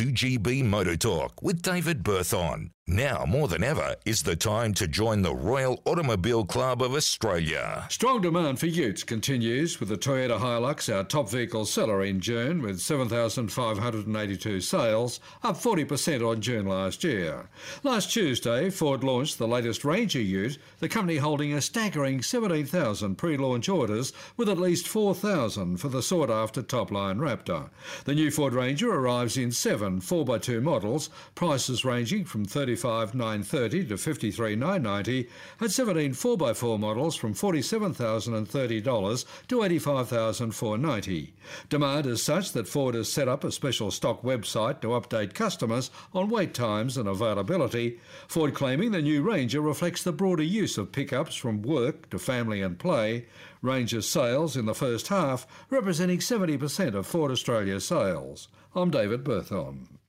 2GB Motor Talk with David Berthon. Now, more than ever, is the time to join the Royal Automobile Club of Australia. Strong demand for utes continues with the Toyota Hilux, our top vehicle seller in June, with 7,582 sales, up 40% on June last year. Last Tuesday, Ford launched the latest Ranger ute, the company holding a staggering 17,000 pre launch orders, with at least 4,000 for the sought after top line Raptor. The new Ford Ranger arrives in seven 4x2 models, prices ranging from 30 $35,930 to $53,990 and 17 4x4 models from $47,030 to $85,490. Demand is such that Ford has set up a special stock website to update customers on wait times and availability. Ford claiming the new Ranger reflects the broader use of pickups from work to family and play. Ranger sales in the first half representing 70% of Ford Australia sales. I'm David Berthon.